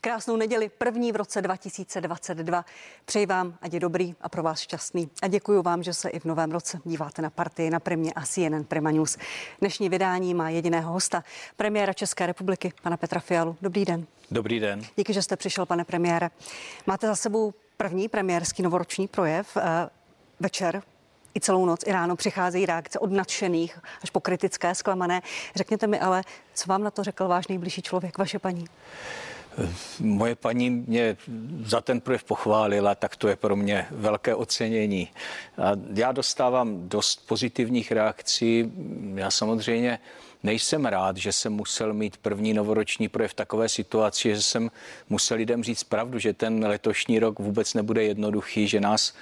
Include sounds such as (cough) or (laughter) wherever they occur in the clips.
Krásnou neděli, první v roce 2022. Přeji vám, ať je dobrý a pro vás šťastný. A děkuji vám, že se i v novém roce díváte na partii na Primě a CNN Prima News. Dnešní vydání má jediného hosta, premiéra České republiky, pana Petra Fialu. Dobrý den. Dobrý den. Díky, že jste přišel, pane premiére. Máte za sebou první premiérský novoroční projev. Eh, večer i celou noc, i ráno přicházejí reakce od nadšených až po kritické, zklamané. Řekněte mi ale, co vám na to řekl váš nejbližší člověk, vaše paní? Moje paní mě za ten projev pochválila, tak to je pro mě velké ocenění. Já dostávám dost pozitivních reakcí. Já samozřejmě nejsem rád, že jsem musel mít první novoroční projev v takové situaci, že jsem musel lidem říct pravdu, že ten letošní rok vůbec nebude jednoduchý, že nás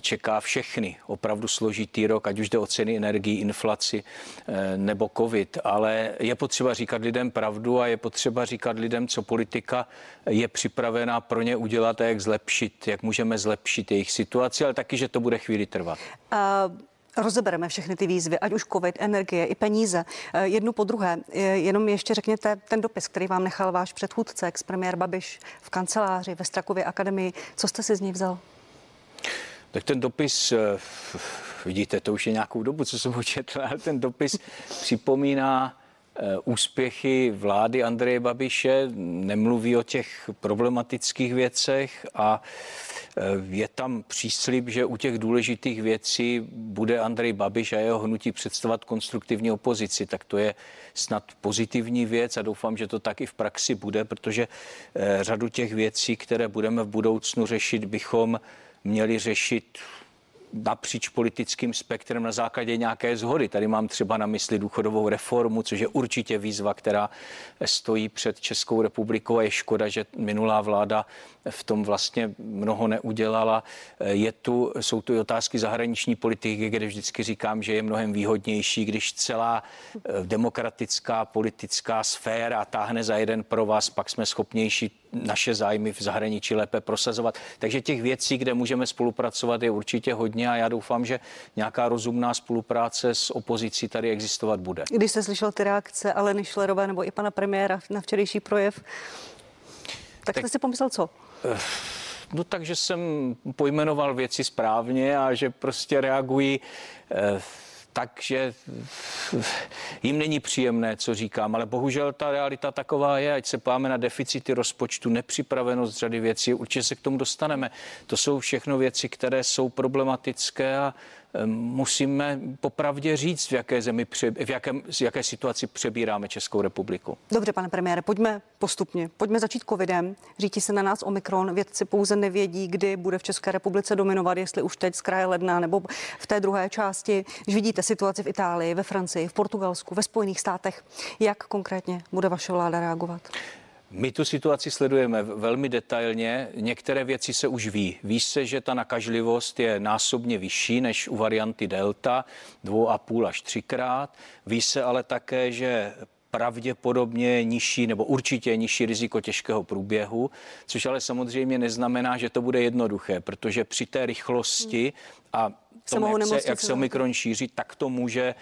čeká všechny opravdu složitý rok, ať už jde o ceny energii, inflaci eh, nebo covid. Ale je potřeba říkat lidem pravdu a je potřeba říkat lidem, co politika je připravená pro ně udělat a jak zlepšit, jak můžeme zlepšit jejich situaci, ale taky, že to bude chvíli trvat. Uh... Rozebereme všechny ty výzvy, ať už covid, energie i peníze, eh, jednu po druhé. Jenom ještě řekněte ten dopis, který vám nechal váš předchůdce, ex-premiér Babiš v kanceláři ve Strakově akademii. Co jste si z něj vzal? Tak ten dopis, eh, vidíte, to už je nějakou dobu, co jsem ho četl, ale ten dopis připomíná úspěchy vlády Andreje Babiše, nemluví o těch problematických věcech a eh, je tam příslip, že u těch důležitých věcí bude Andrej Babiš a jeho hnutí představovat konstruktivní opozici. Tak to je snad pozitivní věc a doufám, že to tak i v praxi bude, protože řadu těch věcí, které budeme v budoucnu řešit, bychom měli řešit napříč politickým spektrem na základě nějaké zhody. Tady mám třeba na mysli důchodovou reformu, což je určitě výzva, která stojí před Českou republikou a je škoda, že minulá vláda v tom vlastně mnoho neudělala. Je tu, jsou tu i otázky zahraniční politiky, kde vždycky říkám, že je mnohem výhodnější, když celá eh, demokratická politická sféra táhne za jeden pro vás, pak jsme schopnější naše zájmy v zahraničí lépe prosazovat. Takže těch věcí, kde můžeme spolupracovat, je určitě hodně a já doufám, že nějaká rozumná spolupráce s opozicí tady existovat bude. Když jste slyšel ty reakce Aleny Šlerové nebo i pana premiéra na včerejší projev, tak, tak jste si pomyslel co? Eh, no takže jsem pojmenoval věci správně a že prostě reagují eh, takže jim není příjemné, co říkám, ale bohužel ta realita taková je, ať se páme na deficity rozpočtu, nepřipravenost řady věcí, určitě se k tomu dostaneme. To jsou všechno věci, které jsou problematické a musíme popravdě říct, v jaké zemi, v jakém, v jaké situaci přebíráme Českou republiku. Dobře, pane premiére, pojďme postupně. Pojďme začít covidem. Řídí se na nás Omikron. Vědci pouze nevědí, kdy bude v České republice dominovat, jestli už teď z kraje ledna nebo v té druhé části. Když vidíte situaci v Itálii, ve Francii, v Portugalsku, ve Spojených státech, jak konkrétně bude vaše vláda reagovat? My tu situaci sledujeme velmi detailně. Některé věci se už ví. Ví se, že ta nakažlivost je násobně vyšší než u varianty Delta, dvou a půl až třikrát. Ví se ale také, že pravděpodobně nižší nebo určitě nižší riziko těžkého průběhu, což ale samozřejmě neznamená, že to bude jednoduché, protože při té rychlosti a tom, jak, se, jak se Omikron šíří, tak to může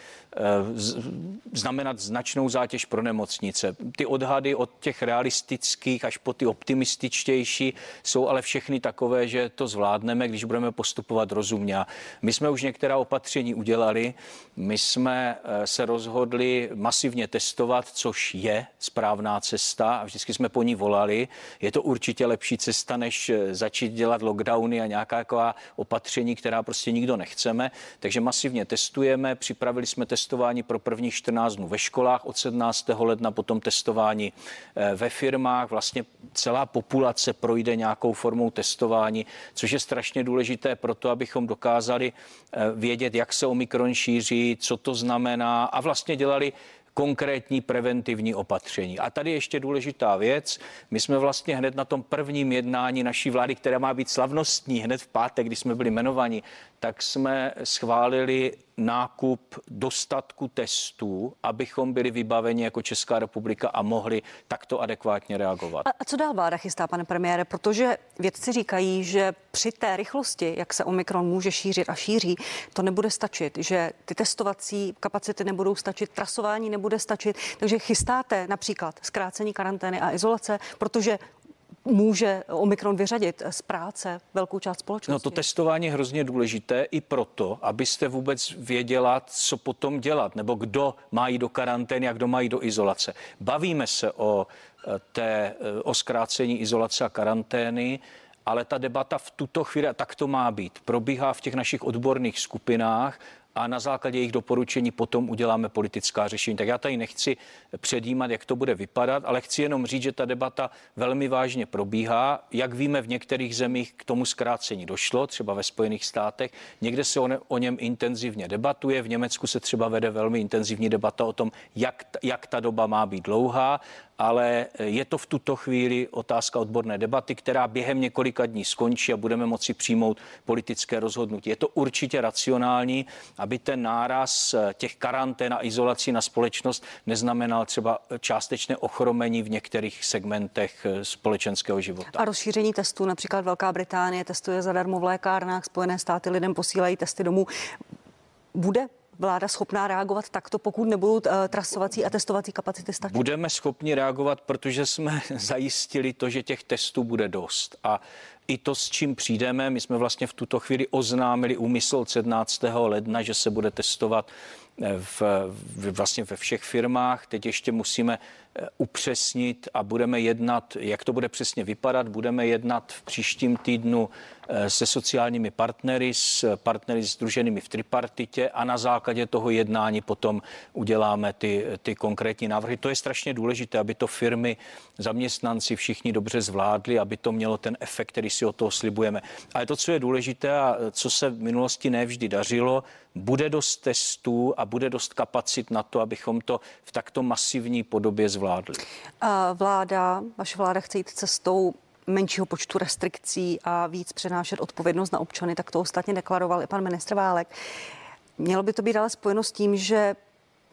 znamenat značnou zátěž pro nemocnice. Ty odhady od těch realistických až po ty optimističtější jsou ale všechny takové, že to zvládneme, když budeme postupovat rozumně. My jsme už některá opatření udělali. My jsme uh, se rozhodli masivně testovat, což je správná cesta a vždycky jsme po ní volali. Je to určitě lepší cesta, než eh, začít dělat lockdowny a nějaká opatření, která prostě nikdo nechce chceme, takže masivně testujeme. Připravili jsme testování pro prvních 14 dnů ve školách od 17. ledna, potom testování eh, ve firmách. Vlastně celá populace projde nějakou formou testování, což je strašně důležité pro to, abychom dokázali eh, vědět, jak se Omikron šíří, co to znamená a vlastně dělali konkrétní preventivní opatření. A tady ještě důležitá věc. My jsme vlastně hned na tom prvním jednání naší vlády, která má být slavnostní, hned v pátek, kdy jsme byli jmenováni, tak jsme schválili nákup dostatku testů, abychom byli vybaveni jako Česká republika a mohli takto adekvátně reagovat. A, a co dál vláda chystá, pane premiére? Protože vědci říkají, že při té rychlosti, jak se Omikron může šířit a šíří, to nebude stačit, že ty testovací kapacity nebudou stačit, trasování nebude stačit. Takže chystáte například zkrácení karantény a izolace, protože může Omikron vyřadit z práce velkou část společnosti? No to testování je hrozně důležité i proto, abyste vůbec věděla, co potom dělat, nebo kdo má jít do karantény a kdo má jít do izolace. Bavíme se o eh, té, eh, o zkrácení izolace a karantény, ale ta debata v tuto chvíli, tak to má být, probíhá v těch našich odborných skupinách a na základě jejich doporučení potom uděláme politická řešení. Tak já tady nechci předjímat, jak to bude vypadat, ale chci jenom říct, že ta debata velmi vážně probíhá. Jak víme, v některých zemích k tomu zkrácení došlo, třeba ve Spojených státech. Někde se o, ne, o něm intenzivně debatuje. V Německu se třeba vede velmi intenzivní debata o tom, jak, jak ta doba má být dlouhá ale je to v tuto chvíli otázka odborné debaty, která během několika dní skončí a budeme moci přijmout politické rozhodnutí. Je to určitě racionální, aby ten náraz těch karantén a izolací na společnost neznamenal třeba částečné ochromení v některých segmentech společenského života. A rozšíření testů, například Velká Británie testuje zadarmo v lékárnách, Spojené státy lidem posílají testy domů. Bude vláda schopná reagovat takto, pokud nebudou uh, trasovací a testovací kapacity stačit? Budeme schopni reagovat, protože jsme (laughs) zajistili to, že těch testů bude dost. A i to, s čím přijdeme, my jsme vlastně v tuto chvíli oznámili úmysl od 17. ledna, že se bude testovat eh, v, v, vlastně ve všech firmách. Teď ještě musíme eh, upřesnit a budeme jednat, jak to bude přesně vypadat. Budeme jednat v příštím týdnu Eh, se sociálními partnery, s partnery združenými v tripartitě a na základě toho jednání potom uděláme ty, ty konkrétní návrhy. To je strašně důležité, aby to firmy, zaměstnanci všichni dobře zvládli, aby to mělo ten efekt, který si o toho slibujeme. Ale to, co je důležité a co se v minulosti nevždy dařilo, bude dost testů a bude dost kapacit na to, abychom to v takto masivní podobě zvládli. Vláda, vaše vláda chce jít cestou menšího počtu restrikcí a víc přenášet odpovědnost na občany, tak to ostatně deklaroval i pan ministr Válek. Mělo by to být ale spojeno s tím, že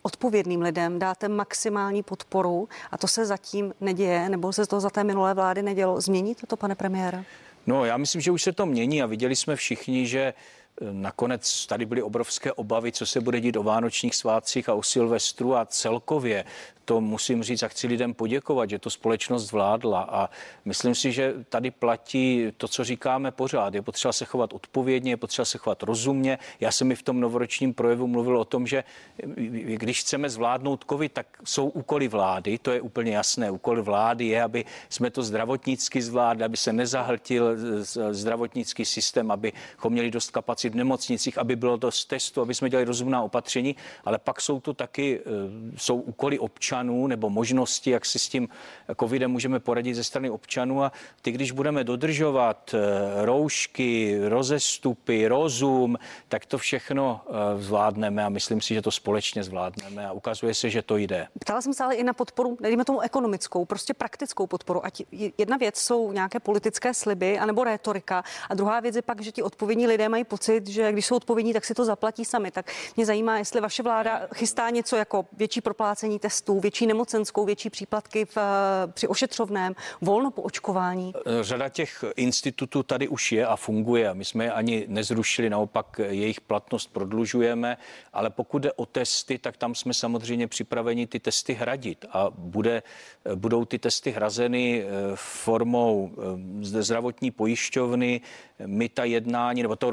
odpovědným lidem dáte maximální podporu a to se zatím neděje, nebo se to za té minulé vlády nedělo. Změní to, pane premiére? No, já myslím, že už se to mění a viděli jsme všichni, že Nakonec tady byly obrovské obavy, co se bude dít o vánočních svátcích a o Silvestru a celkově to musím říct a chci lidem poděkovat, že to společnost zvládla a myslím si, že tady platí to, co říkáme pořád. Je potřeba se chovat odpovědně, je potřeba se chovat rozumně. Já jsem mi v tom novoročním projevu mluvil o tom, že když chceme zvládnout covid, tak jsou úkoly vlády, to je úplně jasné. Úkol vlády je, aby jsme to zdravotnicky zvládli, aby se nezahltil zdravotnický systém, abychom měli dost kapacit v nemocnicích, aby bylo dost testů, aby jsme dělali rozumná opatření, ale pak jsou to taky eh, jsou úkoly občanů nebo možnosti, jak si s tím covidem můžeme poradit ze strany občanů a ty, když budeme dodržovat eh, roušky, rozestupy, rozum, tak to všechno eh, zvládneme a myslím si, že to společně zvládneme a ukazuje se, že to jde. Ptala jsem se ale i na podporu, dejme tomu ekonomickou, prostě praktickou podporu. Ať jedna věc jsou nějaké politické sliby anebo rétorika a druhá věc je pak, že ti odpovědní lidé mají pocit, že když jsou odpovědní, tak si to zaplatí sami. Tak mě zajímá, jestli vaše vláda chystá něco jako větší proplácení testů, větší nemocenskou, větší příplatky v, při ošetřovném, volno po očkování? Řada těch institutů tady už je a funguje. My jsme je ani nezrušili, naopak jejich platnost prodlužujeme, ale pokud jde o testy, tak tam jsme samozřejmě připraveni ty testy hradit a bude, budou ty testy hrazeny eh, formou eh, zdravotní pojišťovny. My ta jednání nebo to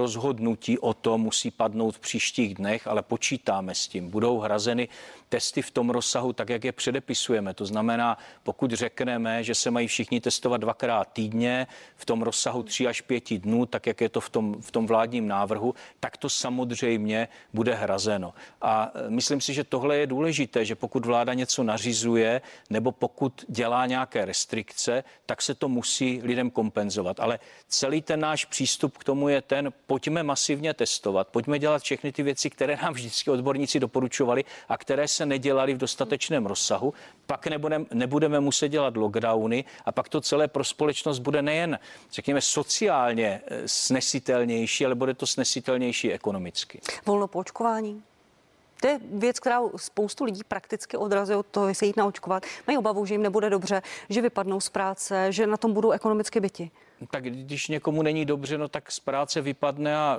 rozhodnutí o tom musí padnout v příštích dnech, ale počítáme s tím. Budou hrazeny testy v tom rozsahu, tak jak je předepisujeme. To znamená, pokud řekneme, že se mají všichni testovat dvakrát týdně v tom rozsahu 3 až 5 dnů, tak jak je to v tom, v tom vládním návrhu, tak to samozřejmě bude hrazeno. A e, myslím si, že tohle je důležité, že pokud vláda něco nařizuje nebo pokud dělá nějaké restrikce, tak se to musí lidem kompenzovat. Ale celý ten náš přístup k tomu je ten, pojďme masivně testovat, pojďme dělat všechny ty věci, které nám vždycky odborníci doporučovali a které se nedělali v dostatečném rozsahu, pak nebudeme, nebudeme muset dělat lockdowny a pak to celé pro společnost bude nejen, řekněme, sociálně eh, snesitelnější, ale bude to snesitelnější ekonomicky. Volno po očkování? To je věc, která spoustu lidí prakticky odrazuje od toho, se jít naočkovat. Mají obavu, že jim nebude dobře, že vypadnou z práce, že na tom budou ekonomicky byti tak když někomu není dobře, no tak z práce vypadne a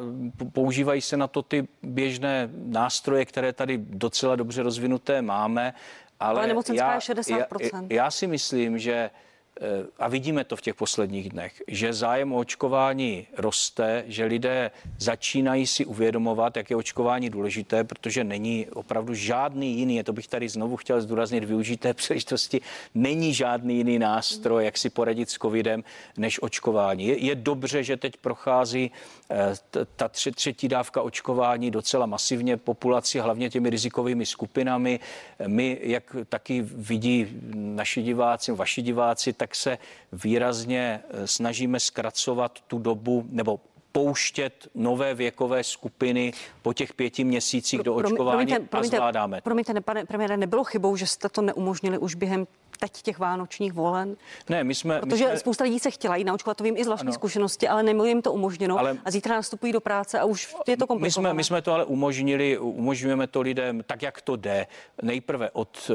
používají se na to ty běžné nástroje, které tady docela dobře rozvinuté máme. Ale, ale nemocenská já, je 60%. Já, já si myslím, že a vidíme to v těch posledních dnech, že zájem o očkování roste, že lidé začínají si uvědomovat, jak je očkování důležité, protože není opravdu žádný jiný, to bych tady znovu chtěl zdůraznit, využít (laughs) příležitosti, není žádný jiný nástroj, jak si poradit s covidem, než očkování. Je, je dobře, že teď prochází eh, ta třetí dávka očkování docela masivně populaci, hlavně těmi rizikovými skupinami. My, jak taky vidí naši diváci, vaši diváci, tak se výrazně eh, snažíme zkracovat tu dobu nebo pouštět nové věkové skupiny po těch pěti měsících do očkování promiňte, promiňte, a zvládáme. Promiňte, pane premiére, nebylo chybou, že jste to neumožnili už během teď těch vánočních volen? Ne, my jsme... Protože my jsme... spousta lidí se chtěla jít naočkovat, to vím i z vlastní ano. zkušenosti, ale nebylo jim to umožněno ale... a zítra nastupují do práce a už je to komplikované. My jsme, my jsme to ale umožnili, umožňujeme to lidem tak, jak to jde. Nejprve od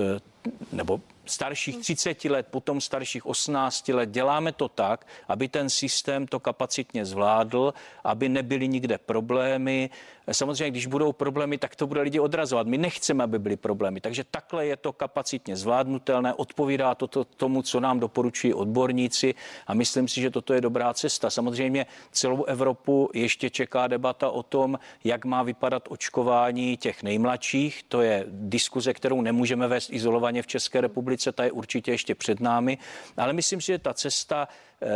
nebo starších 30 let, potom starších 18 let. Děláme to tak, aby ten systém to kapacitně zvládl, aby nebyly nikde problémy. Samozřejmě, když budou problémy, tak to bude lidi odrazovat. My nechceme, aby byly problémy. Takže takhle je to kapacitně zvládnutelné, odpovídá to, to tomu, co nám doporučují odborníci a myslím si, že toto je dobrá cesta. Samozřejmě celou Evropu ještě čeká debata o tom, jak má vypadat očkování těch nejmladších. To je diskuze, kterou nemůžeme vést izolovaně v České republice, ta je určitě ještě před námi, ale myslím si, že ta cesta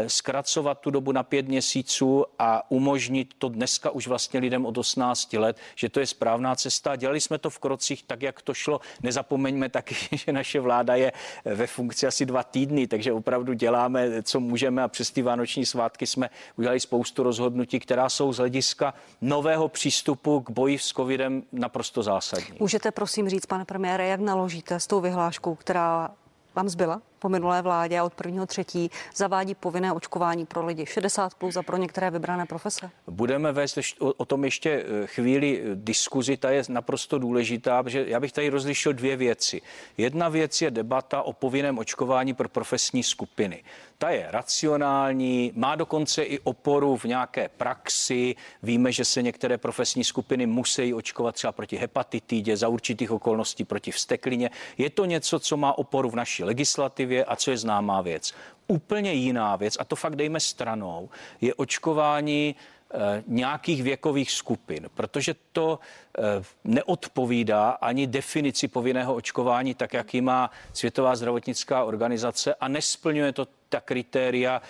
zkracovat tu dobu na pět měsíců a umožnit to dneska už vlastně lidem od 18 let, že to je správná cesta. Dělali jsme to v krocích tak, jak to šlo. Nezapomeňme taky, (laughs) že naše vláda je ve funkci asi dva týdny, takže opravdu děláme, co můžeme a přes ty vánoční svátky jsme udělali spoustu rozhodnutí, která jsou z hlediska nového přístupu k boji s covidem naprosto zásadní. Můžete prosím říct, pane premiére, jak naložíte s tou vyhláškou, která vám zbyla? Po minulé vládě a od prvního třetí zavádí povinné očkování pro lidi 60 plus a pro některé vybrané profese? Budeme vést o tom ještě eh, chvíli diskuzi, ta je naprosto důležitá, protože já bych tady rozlišil dvě věci. Jedna věc je debata o povinném očkování pro profesní skupiny. Ta je racionální, má dokonce i oporu v nějaké praxi. Víme, že se některé profesní skupiny musí očkovat třeba proti hepatitidě, za určitých okolností proti vsteklině. Je to něco, co má oporu v naší legislativě legislativě a co je známá věc. Úplně jiná věc, a to fakt dejme stranou, je očkování eh, nějakých věkových skupin, protože to eh, neodpovídá ani definici povinného očkování, tak jak ji má Světová zdravotnická organizace a nesplňuje to ta kritéria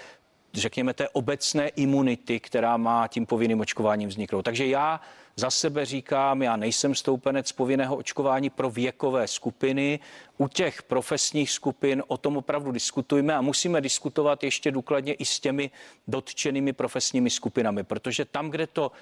řekněme, té obecné imunity, která má tím povinným očkováním vzniknout. Takže já za sebe říkám, já nejsem stoupenec povinného očkování pro věkové skupiny. U těch profesních skupin o tom opravdu diskutujeme a musíme diskutovat ještě důkladně i s těmi dotčenými profesními skupinami, protože tam, kde to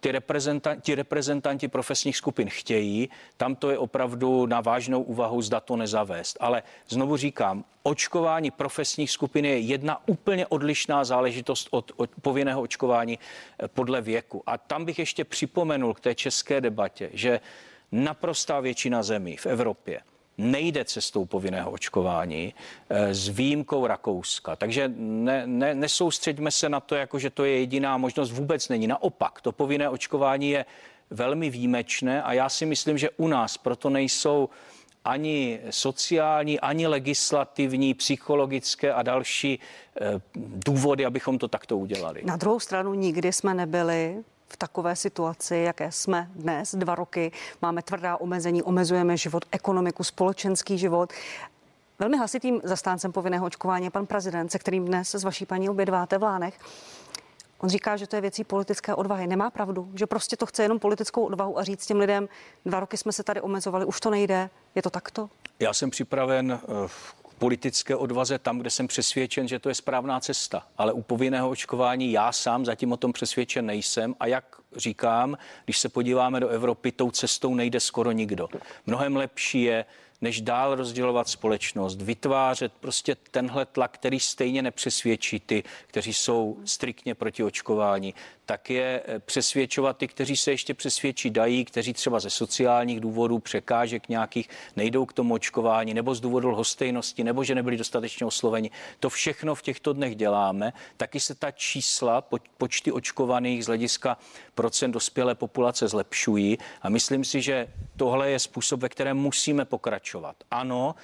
ty reprezentanti, ti reprezentanti profesních skupin chtějí, tam to je opravdu na vážnou úvahu, zda to nezavést. Ale znovu říkám, očkování profesních skupin je jedna úplně odlišná záležitost od, od povinného očkování eh, podle věku. A tam bych ještě připomenul k té české debatě, že naprostá většina zemí v Evropě nejde cestou povinného očkování eh, s výjimkou Rakouska. Takže ne, ne, nesoustředíme se na to, jako že to je jediná možnost. Vůbec není. Naopak, to povinné očkování je velmi výjimečné a já si myslím, že u nás proto nejsou ani sociální, ani legislativní, psychologické a další eh, důvody, abychom to takto udělali. Na druhou stranu nikdy jsme nebyli v takové situaci, jaké jsme dnes, dva roky, máme tvrdá omezení, omezujeme život, ekonomiku, společenský život. Velmi hlasitým zastáncem povinného očkování je pan prezident, se kterým dnes s vaší paní obědváte v Lánech. On říká, že to je věcí politické odvahy. Nemá pravdu, že prostě to chce jenom politickou odvahu a říct těm lidem, dva roky jsme se tady omezovali, už to nejde. Je to takto? Já jsem připraven eh, politické odvaze tam, kde jsem přesvědčen, že to je správná cesta. Ale u povinného očkování já sám zatím o tom přesvědčen nejsem. A jak říkám, když se podíváme do Evropy, tou cestou nejde skoro nikdo. Mnohem lepší je než dál rozdělovat společnost, vytvářet prostě tenhle tlak, který stejně nepřesvědčí ty, kteří jsou striktně proti očkování, tak je eh, přesvědčovat ty, kteří se ještě přesvědčí dají, kteří třeba ze sociálních důvodů, překážek nějakých nejdou k tomu očkování, nebo z důvodu lhostejnosti, nebo že nebyli dostatečně osloveni. To všechno v těchto dnech děláme. Taky se ta čísla, počty očkovaných z hlediska procent dospělé populace zlepšují a myslím si, že tohle je způsob, ve kterém musíme pokračovat. Ano,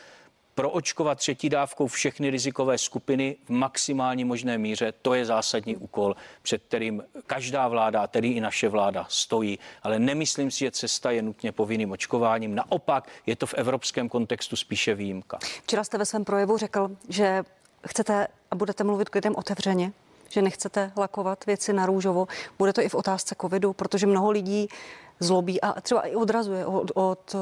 proočkovat třetí dávkou všechny rizikové skupiny v maximální možné míře. To je zásadní úkol, před kterým každá vláda, tedy i naše vláda, stojí. Ale nemyslím si, že cesta je nutně povinným očkováním. Naopak je to v evropském kontextu spíše výjimka. Včera jste ve svém projevu řekl, že chcete a budete mluvit k lidem otevřeně, že nechcete lakovat věci na růžovo. Bude to i v otázce covidu, protože mnoho lidí zlobí a třeba i odrazuje od, od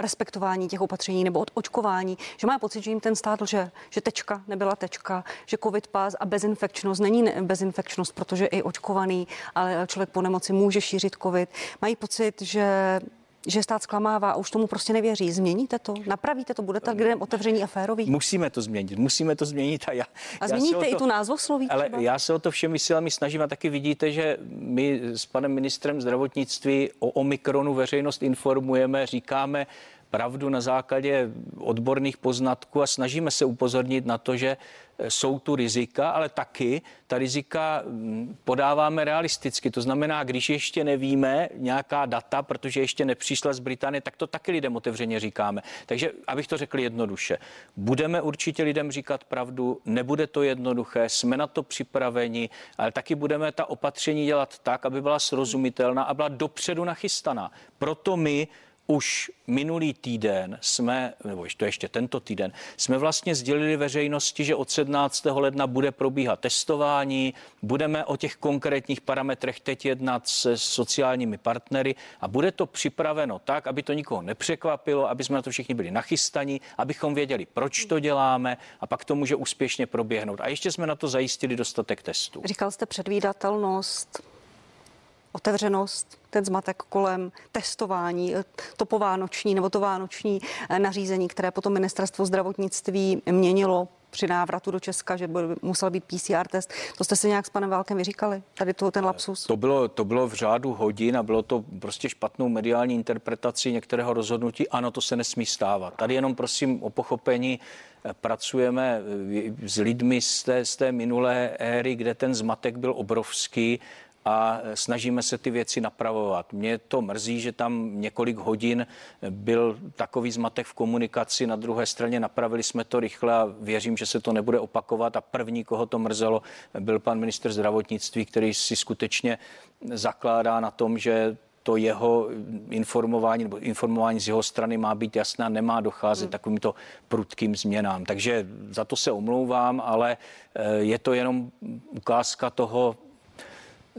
respektování těch opatření nebo od očkování, že má pocit, že jim ten stát lže, že tečka nebyla tečka, že covid pás a bezinfekčnost není bezinfekčnost, protože i očkovaný, ale člověk po nemoci může šířit covid. Mají pocit, že že stát zklamává a už tomu prostě nevěří. Změníte to? Napravíte to? Budete lidem otevření a férový? Musíme to změnit, musíme to změnit. A, já, a změníte já i tu názvosloví Ale třeba? já se o to všemi silami snažím a taky vidíte, že my s panem ministrem zdravotnictví o Omikronu veřejnost informujeme, říkáme, pravdu na základě odborných poznatků a snažíme se upozornit na to, že e, jsou tu rizika, ale taky ta rizika mm, podáváme realisticky. To znamená, když ještě nevíme nějaká data, protože ještě nepřišla z Británie, tak to taky lidem otevřeně říkáme. Takže, abych to řekl jednoduše, budeme určitě lidem říkat pravdu, nebude to jednoduché, jsme na to připraveni, ale taky budeme ta opatření dělat tak, aby byla srozumitelná a byla dopředu nachystaná. Proto my už minulý týden jsme, nebo to ještě tento týden, jsme vlastně sdělili veřejnosti, že od 17. ledna bude probíhat testování, budeme o těch konkrétních parametrech teď jednat se sociálními partnery a bude to připraveno tak, aby to nikoho nepřekvapilo, aby jsme na to všichni byli nachystaní, abychom věděli, proč to děláme a pak to může úspěšně proběhnout. A ještě jsme na to zajistili dostatek testů. Říkal jste předvídatelnost, otevřenost, ten zmatek kolem testování, to povánoční nebo to vánoční eh, nařízení, které potom ministerstvo zdravotnictví měnilo při návratu do Česka, že by musel být PCR test. To jste si nějak s panem Válkem vyříkali? Tady to, ten lapsus? To bylo, to bylo v řádu hodin a bylo to prostě špatnou mediální interpretací některého rozhodnutí. Ano, to se nesmí stávat. Tady jenom prosím o pochopení eh, pracujeme eh, s lidmi z té, z té minulé éry, kde ten zmatek byl obrovský a snažíme se ty věci napravovat. Mě to mrzí, že tam několik hodin byl takový zmatek v komunikaci, na druhé straně napravili jsme to rychle a věřím, že se to nebude opakovat a první, koho to mrzelo, byl pan minister zdravotnictví, který si skutečně zakládá na tom, že to jeho informování nebo informování z jeho strany má být jasná, nemá docházet hmm. takovýmto prudkým změnám. Takže za to se omlouvám, ale eh, je to jenom ukázka toho,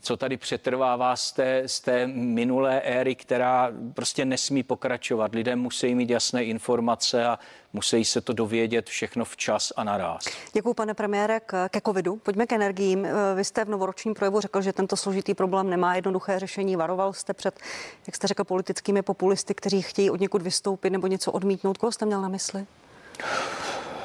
co tady přetrvává z té, z té minulé éry, která prostě nesmí pokračovat. Lidé musí mít jasné informace a musí se to dovědět všechno včas a naraz. Děkuji, pane premiére, ke covidu. Pojďme k energiím. Vy jste v novoročním projevu řekl, že tento složitý problém nemá jednoduché řešení. Varoval jste před, jak jste řekl, politickými populisty, kteří chtějí od někud vystoupit nebo něco odmítnout. Koho jste měl na mysli?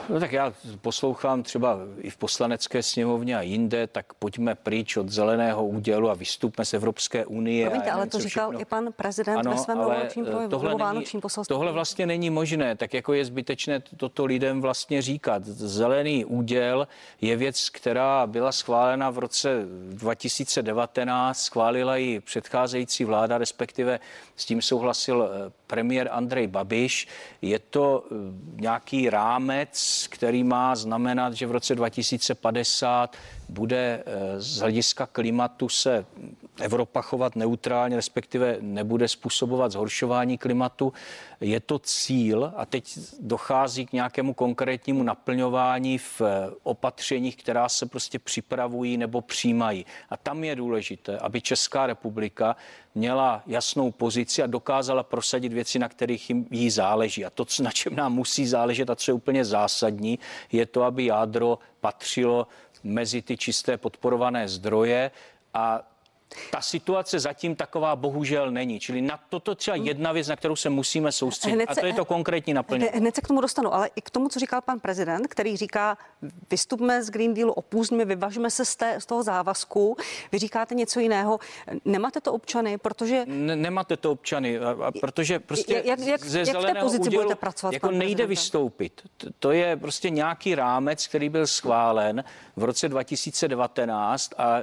No tak já poslouchám třeba i v poslanecké sněmovně a jinde, tak pojďme pryč od zeleného údělu a vystupme z Evropské unie. Promiňte, ale to říkal všechno. i pan prezident ano, ve svém vánočním projevu, tohle, není, tohle vlastně není možné, tak jako je zbytečné toto lidem vlastně říkat. Zelený úděl je věc, která byla schválena v roce 2019, schválila ji předcházející vláda, respektive s tím souhlasil eh, premiér Andrej Babiš. Je to eh, nějaký rámec, který má znamenat, že v roce 2050 bude eh, z hlediska klimatu se Evropa chovat neutrálně, respektive nebude způsobovat zhoršování klimatu. Je to cíl a teď dochází k nějakému konkrétnímu naplňování v eh, opatřeních, která se prostě připravují nebo přijímají. A tam je důležité, aby Česká republika měla jasnou pozici a dokázala prosadit věci, na kterých jim jí záleží. A to, na čem nám musí záležet a co je úplně zásadní, je to, aby jádro patřilo mezi ty čisté podporované zdroje a ta situace zatím taková bohužel není. Čili na toto třeba jedna věc, na kterou se musíme soustředit. Se, a to je to konkrétní naplnění. Hned se k tomu dostanu, ale i k tomu, co říkal pan prezident, který říká, vystupme z Green Dealu, opůzme, vyvažme se z, té, z toho závazku. Vy říkáte něco jiného. Nemáte to občany, protože... Ne, nemáte to občany, a, a protože prostě jak, jak, ze jak v té pozici údělu, budete pracovat? Jako nejde prezidenta? vystoupit. To je prostě nějaký rámec, který byl schválen v roce 2019 a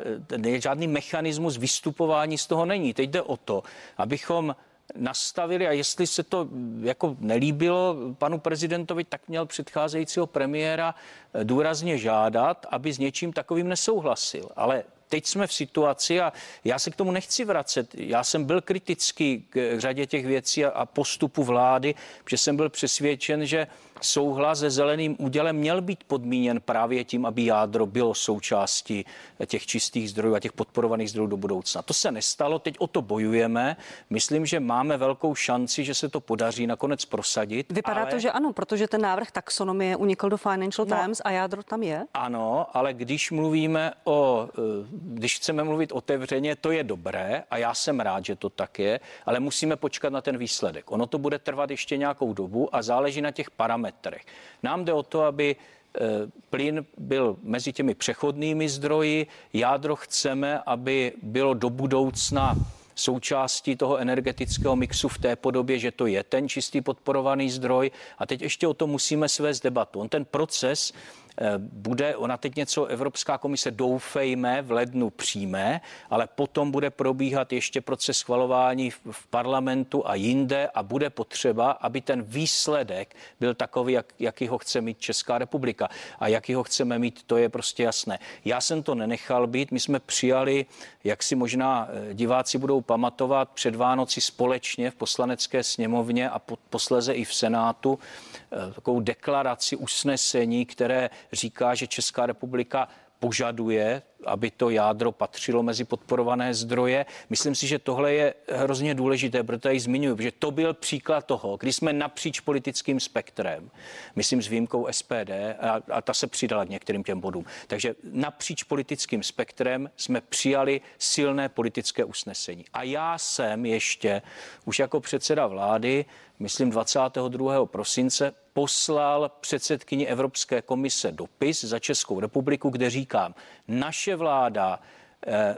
žádný mechanismus vystupování z toho není. Teď jde o to, abychom nastavili a jestli se to jako nelíbilo panu prezidentovi, tak měl předcházejícího premiéra důrazně žádat, aby s něčím takovým nesouhlasil. Ale teď jsme v situaci a já se k tomu nechci vracet. Já jsem byl kritický k řadě těch věcí a postupu vlády, protože jsem byl přesvědčen, že souhlas se zeleným údělem měl být podmíněn právě tím, aby jádro bylo součástí těch čistých zdrojů a těch podporovaných zdrojů do budoucna. To se nestalo, teď o to bojujeme. Myslím, že máme velkou šanci, že se to podaří nakonec prosadit. Vypadá ale... to, že ano, protože ten návrh taxonomie unikl do Financial no, Times a jádro tam je. Ano, ale když mluvíme o, eh, když chceme mluvit otevřeně, to je dobré a já jsem rád, že to tak je, ale musíme počkat na ten výsledek. Ono to bude trvat ještě nějakou dobu a záleží na těch parametrech parametrech. Nám jde o to, aby e, plyn byl mezi těmi přechodnými zdroji. Jádro chceme, aby bylo do budoucna součástí toho energetického mixu v té podobě, že to je ten čistý podporovaný zdroj. A teď ještě o tom musíme svést debatu. On ten proces Eh, bude, ona teď něco Evropská komise doufejme v lednu přijme, ale potom bude probíhat ještě proces schvalování v, v parlamentu a jinde a bude potřeba, aby ten výsledek byl takový, jak, jaký ho chce mít Česká republika. A jaký ho chceme mít, to je prostě jasné. Já jsem to nenechal být, my jsme přijali, jak si možná eh, diváci budou pamatovat, před Vánoci společně v poslanecké sněmovně a po, posleze i v Senátu eh, takovou deklaraci usnesení, které říká, že Česká republika požaduje, aby to jádro patřilo mezi podporované zdroje. Myslím si, že tohle je hrozně důležité, proto ji zmiňuji, protože to byl příklad toho, kdy jsme napříč politickým spektrem, myslím s výjimkou SPD, a, a ta se přidala k některým těm bodům. Takže napříč politickým spektrem jsme přijali silné politické usnesení. A já jsem ještě už jako předseda vlády myslím 22. prosince, poslal předsedkyni Evropské komise dopis za Českou republiku, kde říkám, naše vláda eh,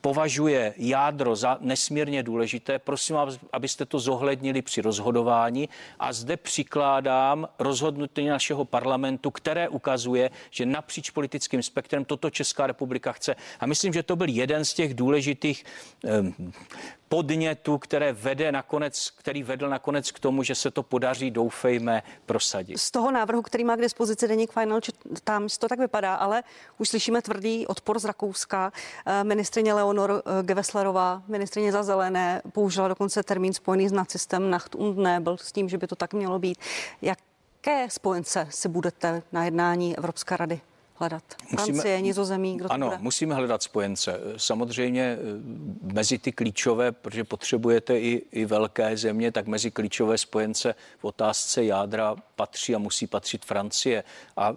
považuje jádro za nesmírně důležité. Prosím vás, abyste to zohlednili při rozhodování. A zde přikládám rozhodnutí našeho parlamentu, které ukazuje, že napříč politickým spektrem toto Česká republika chce. A myslím, že to byl jeden z těch důležitých eh, podnětu, které vede nakonec, který vedl nakonec k tomu, že se to podaří, doufejme, prosadit. Z toho návrhu, který má k dispozici deník Final, tam to tak vypadá, ale už slyšíme tvrdý odpor z Rakouska. Eh, ministrině Leonor eh, Gewesslerová, ministrině za zelené, použila dokonce termín spojený s nacistem Nacht und Nebel, s tím, že by to tak mělo být. Jaké spojence si budete na jednání Evropské rady hledat? Musíme, Francie, Nizozemí, kdo Ano, bude? musíme hledat spojence. Samozřejmě eh, mezi ty klíčové, protože potřebujete i, i velké země, tak mezi klíčové spojence v otázce jádra patří a musí patřit Francie. A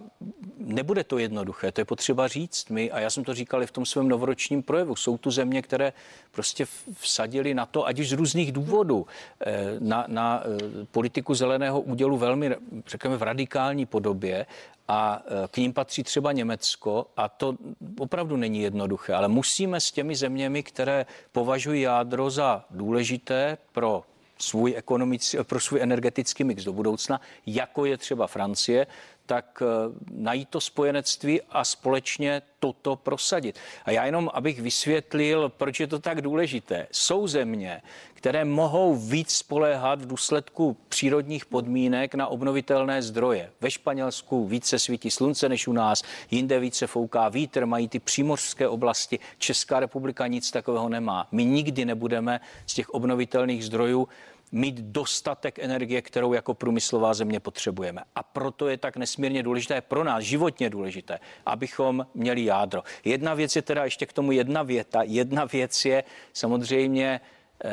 nebude to jednoduché, to je potřeba říct. My, a já jsem to říkal i v tom svém novoročním projevu, jsou tu země, které prostě vsadili na to, ať už z různých důvodů, eh, na, na eh, politiku zeleného údělu velmi, řekněme, v radikální podobě a e, k ním patří třeba Německo a to opravdu není jednoduché, ale musíme s těmi zeměmi, které považují jádro za důležité pro svůj ekonomický, pro svůj energetický mix do budoucna, jako je třeba Francie, tak eh, najít to spojenectví a společně toto prosadit. A já jenom, abych vysvětlil, proč je to tak důležité. Jsou země, které mohou víc spoléhat v důsledku přírodních podmínek na obnovitelné zdroje. Ve Španělsku více svítí slunce než u nás, jinde více fouká vítr, mají ty přímořské oblasti. Česká republika nic takového nemá. My nikdy nebudeme z těch obnovitelných zdrojů mít dostatek energie, kterou jako průmyslová země potřebujeme. A proto je tak nesmírně důležité, pro nás životně důležité, abychom měli jádro. Jedna věc je teda ještě k tomu jedna věta. Jedna věc je samozřejmě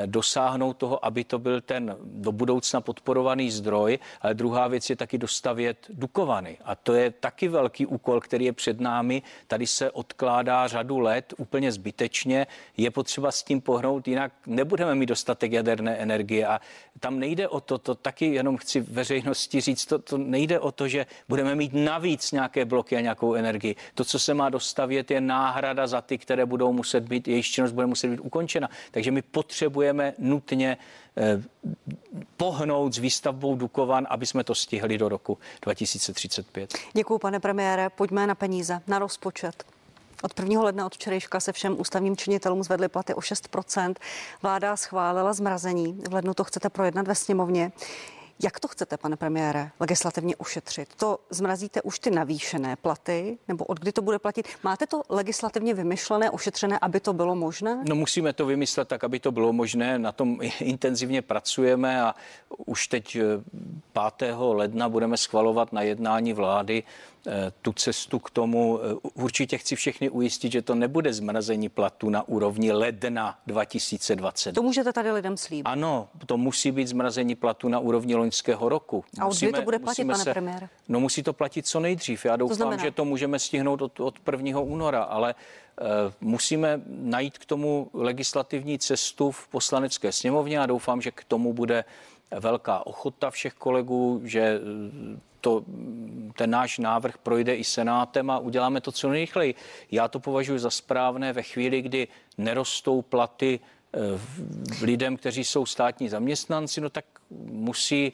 dosáhnout toho, aby to byl ten do budoucna podporovaný zdroj, ale druhá věc je taky dostavět Dukovany. A to je taky velký úkol, který je před námi. Tady se odkládá řadu let úplně zbytečně. Je potřeba s tím pohnout, jinak nebudeme mít dostatek jaderné energie. A tam nejde o to, to taky jenom chci veřejnosti říct, to, to nejde o to, že budeme mít navíc nějaké bloky a nějakou energii. To, co se má dostavět, je náhrada za ty, které budou muset být, jejich činnost bude muset být ukončena. Takže my potřebujeme nutně eh, pohnout s výstavbou Dukovan, aby jsme to stihli do roku 2035. Děkuji, pane premiére. Pojďme na peníze, na rozpočet. Od 1. ledna od včerejška se všem ústavním činitelům zvedly platy o 6% Vláda schválila zmrazení. V lednu to chcete projednat ve sněmovně. Jak to chcete, pane premiére, legislativně ušetřit? To zmrazíte už ty navýšené platy, nebo od kdy to bude platit? Máte to legislativně vymyšlené, ošetřené, aby to bylo možné? No musíme to vymyslet tak, aby to bylo možné. Na tom intenzivně pracujeme a už teď 5. Eh, ledna budeme schvalovat na jednání vlády Eh, tu cestu k tomu. Eh, určitě chci všechny ujistit, že to nebude zmrazení platu na úrovni ledna 2020. To můžete tady lidem slíbit. Ano, to musí být zmrazení platu na úrovni loňského roku. A od kdy to bude platit, pane se, premiér? No musí to platit co nejdřív. Já doufám, to že to můžeme stihnout od, od 1. února, ale musíme najít k tomu legislativní cestu v poslanecké sněmovně a doufám, že k tomu bude velká ochota všech kolegů, že to, ten náš návrh projde i senátem a uděláme to co nejrychleji. Já to považuji za správné ve chvíli, kdy nerostou platy eh, lidem, kteří jsou státní zaměstnanci, no tak musí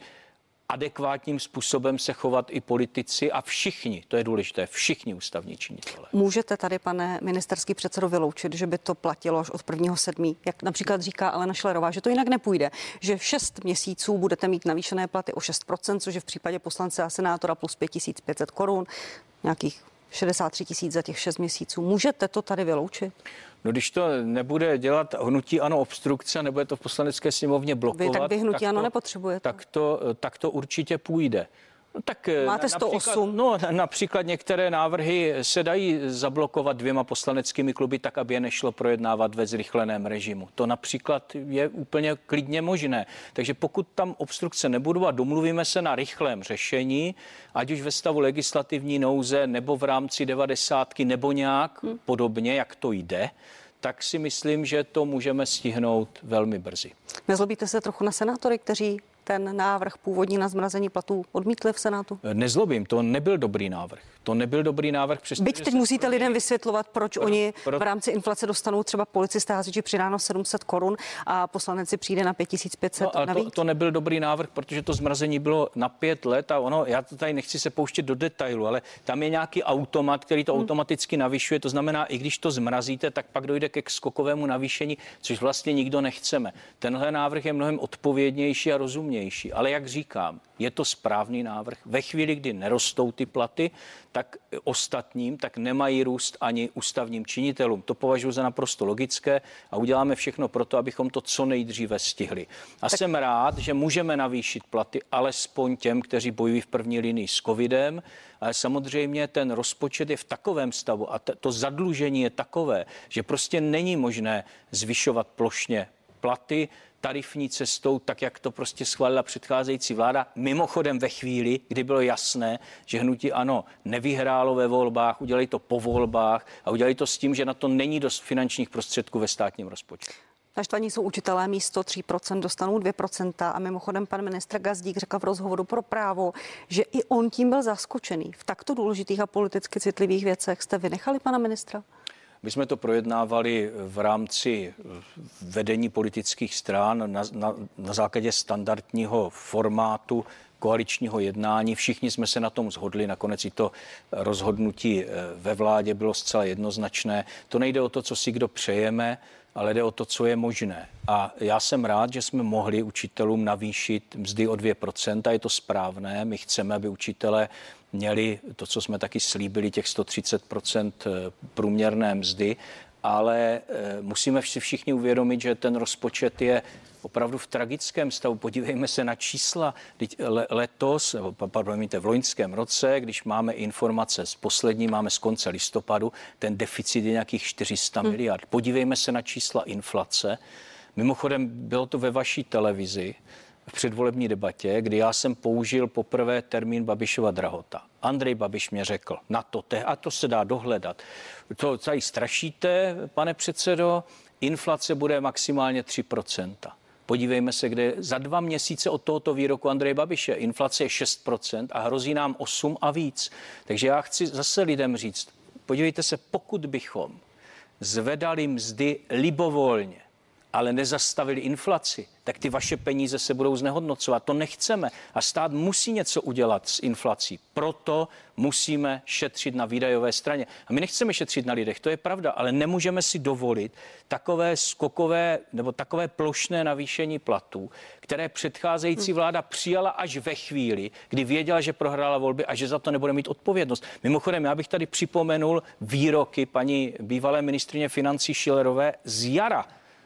adekvátním způsobem se chovat i politici a všichni, to je důležité, všichni ústavní činitelé. Můžete tady, pane ministerský předsedo, vyloučit, že by to platilo až od 1. sedmí, jak například říká Alena Šlerová, že to jinak nepůjde, že v 6 měsíců budete mít navýšené platy o 6%, což je v případě poslance a senátora plus 5500 korun, nějakých 63 tisíc za těch 6 měsíců. Můžete to tady vyloučit? No když to nebude dělat hnutí ano obstrukce, nebude to v poslanecké sněmovně blokovat. Vy tak vy hnutí tak ano to, nepotřebujete. Tak to, tak to určitě půjde. No, tak eh, Máte 108. Například, no, například některé návrhy se dají zablokovat dvěma poslaneckými kluby tak, aby je nešlo projednávat ve zrychleném režimu. To například je úplně klidně možné. Takže pokud tam obstrukce nebudou a domluvíme se na rychlém řešení, ať už ve stavu legislativní nouze nebo v rámci devadesátky nebo nějak hmm. podobně, jak to jde, tak si myslím, že to můžeme stihnout velmi brzy. Nezlobíte se trochu na senátory, kteří ten návrh původní na zmrazení platů odmítli v Senátu? Nezlobím, to nebyl dobrý návrh. To nebyl dobrý návrh. Přesto, Byť teď musíte lidem vysvětlovat, proč pro, oni pro... v rámci inflace dostanou třeba policisté hasiči přidáno 700 korun a poslanec si přijde na 5500 no, ale navíc. To, to nebyl dobrý návrh, protože to zmrazení bylo na pět let a ono, já to tady nechci se pouštět do detailu, ale tam je nějaký automat, který to hmm. automaticky navyšuje. To znamená, i když to zmrazíte, tak pak dojde ke skokovému navýšení, což vlastně nikdo nechceme. Tenhle návrh je mnohem odpovědnější a rozumnější. Ale jak říkám, je to správný návrh. Ve chvíli, kdy nerostou ty platy, tak ostatním, tak nemají růst ani ústavním činitelům. To považuji za naprosto logické a uděláme všechno pro to, abychom to co nejdříve stihli. A tak... jsem rád, že můžeme navýšit platy alespoň těm, kteří bojují v první linii s covidem, ale samozřejmě ten rozpočet je v takovém stavu a to zadlužení je takové, že prostě není možné zvyšovat plošně platy, tarifní cestou, tak jak to prostě schválila předcházející vláda. Mimochodem ve chvíli, kdy bylo jasné, že hnutí ano nevyhrálo ve volbách, udělali to po volbách a udělali to s tím, že na to není dost finančních prostředků ve státním rozpočtu. Naštvaní jsou učitelé místo 3%, dostanou 2%. A mimochodem pan ministr Gazdík řekl v rozhovoru pro právo, že i on tím byl zaskočený. V takto důležitých a politicky citlivých věcech jste vynechali pana ministra? My jsme to projednávali v rámci vedení politických stran na, na, na základě standardního formátu koaličního jednání. Všichni jsme se na tom zhodli, nakonec i to rozhodnutí eh, ve vládě bylo zcela jednoznačné. To nejde o to, co si kdo přejeme, ale jde o to, co je možné. A já jsem rád, že jsme mohli učitelům navýšit mzdy o 2%, a je to správné. My chceme, aby učitelé měli to, co jsme taky slíbili, těch 130 eh, průměrné mzdy, ale eh, musíme si všichni uvědomit, že ten rozpočet je opravdu v tragickém stavu. Podívejme se na čísla. Letos, promiňte, v loňském roce, když máme informace z poslední, máme z konce listopadu, ten deficit je nějakých 400 hmm. miliard. Podívejme se na čísla inflace. Mimochodem, bylo to ve vaší televizi v předvolební debatě, kdy já jsem použil poprvé termín Babišova drahota. Andrej Babiš mě řekl na to, te, a to se dá dohledat. To tady strašíte, pane předsedo, inflace bude maximálně 3%. Podívejme se, kde za dva měsíce od tohoto výroku Andreje Babiše inflace je 6% a hrozí nám 8 a víc. Takže já chci zase lidem říct, podívejte se, pokud bychom zvedali mzdy libovolně, ale nezastavili inflaci, tak ty vaše peníze se budou znehodnocovat. To nechceme. A stát musí něco udělat s inflací. Proto musíme šetřit na výdajové straně. A my nechceme šetřit na lidech, to je pravda, ale nemůžeme si dovolit takové skokové nebo takové plošné navýšení platů, které předcházející hmm. vláda přijala až ve chvíli, kdy věděla, že prohrála volby a že za to nebude mít odpovědnost. Mimochodem, já bych tady připomenul výroky paní bývalé ministrině financí Šilerové z jara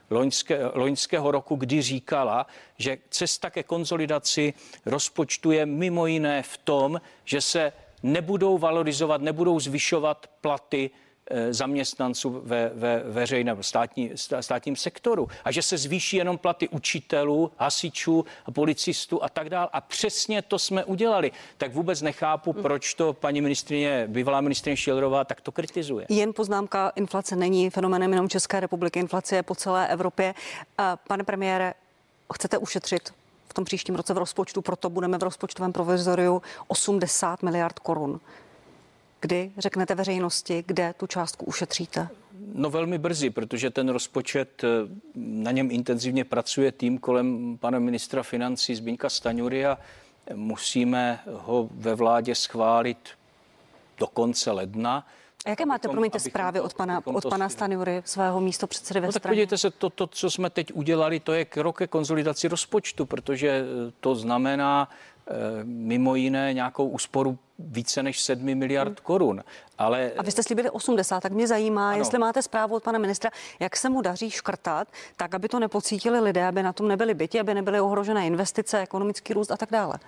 loňské, loňského roku, kdy říkala, že cesta ke konzolidaci rozpočtu je mimo jiné v tom, že se nebudou valorizovat, nebudou zvyšovat platy zaměstnanců ve, ve veřejném státní, státním sektoru a že se zvýší jenom platy učitelů, hasičů, policistů a tak dále. A přesně to jsme udělali. Tak vůbec nechápu, proč to paní ministrině, bývalá ministrině Šilrová tak to kritizuje. Jen poznámka, inflace není fenomenem jenom České republiky, inflace je po celé Evropě. Pane premiére, chcete ušetřit v tom příštím roce v rozpočtu, proto budeme v rozpočtovém provizoriu 80 miliard korun. Kdy řeknete veřejnosti, kde tu částku ušetříte? No velmi brzy, protože ten rozpočet, eh, na něm intenzivně pracuje tým kolem pana ministra financí Zbyňka Staňury a musíme ho ve vládě schválit do konce ledna. A jaké máte, promiňte, zprávy od pana, od pana Stanury, svého místo předsedy ve no, tak podívejte se, to, to, co jsme teď udělali, to je krok ke konzolidaci rozpočtu, protože to znamená eh, mimo jiné nějakou úsporu více než 7 miliard hmm. korun. Ale... A vy jste slíbili 80, tak mě zajímá, ano. jestli máte zprávu od pana ministra, jak se mu daří škrtat, tak aby to nepocítili lidé, aby na tom nebyly byti, aby nebyly ohrožené investice, ekonomický růst a tak dále.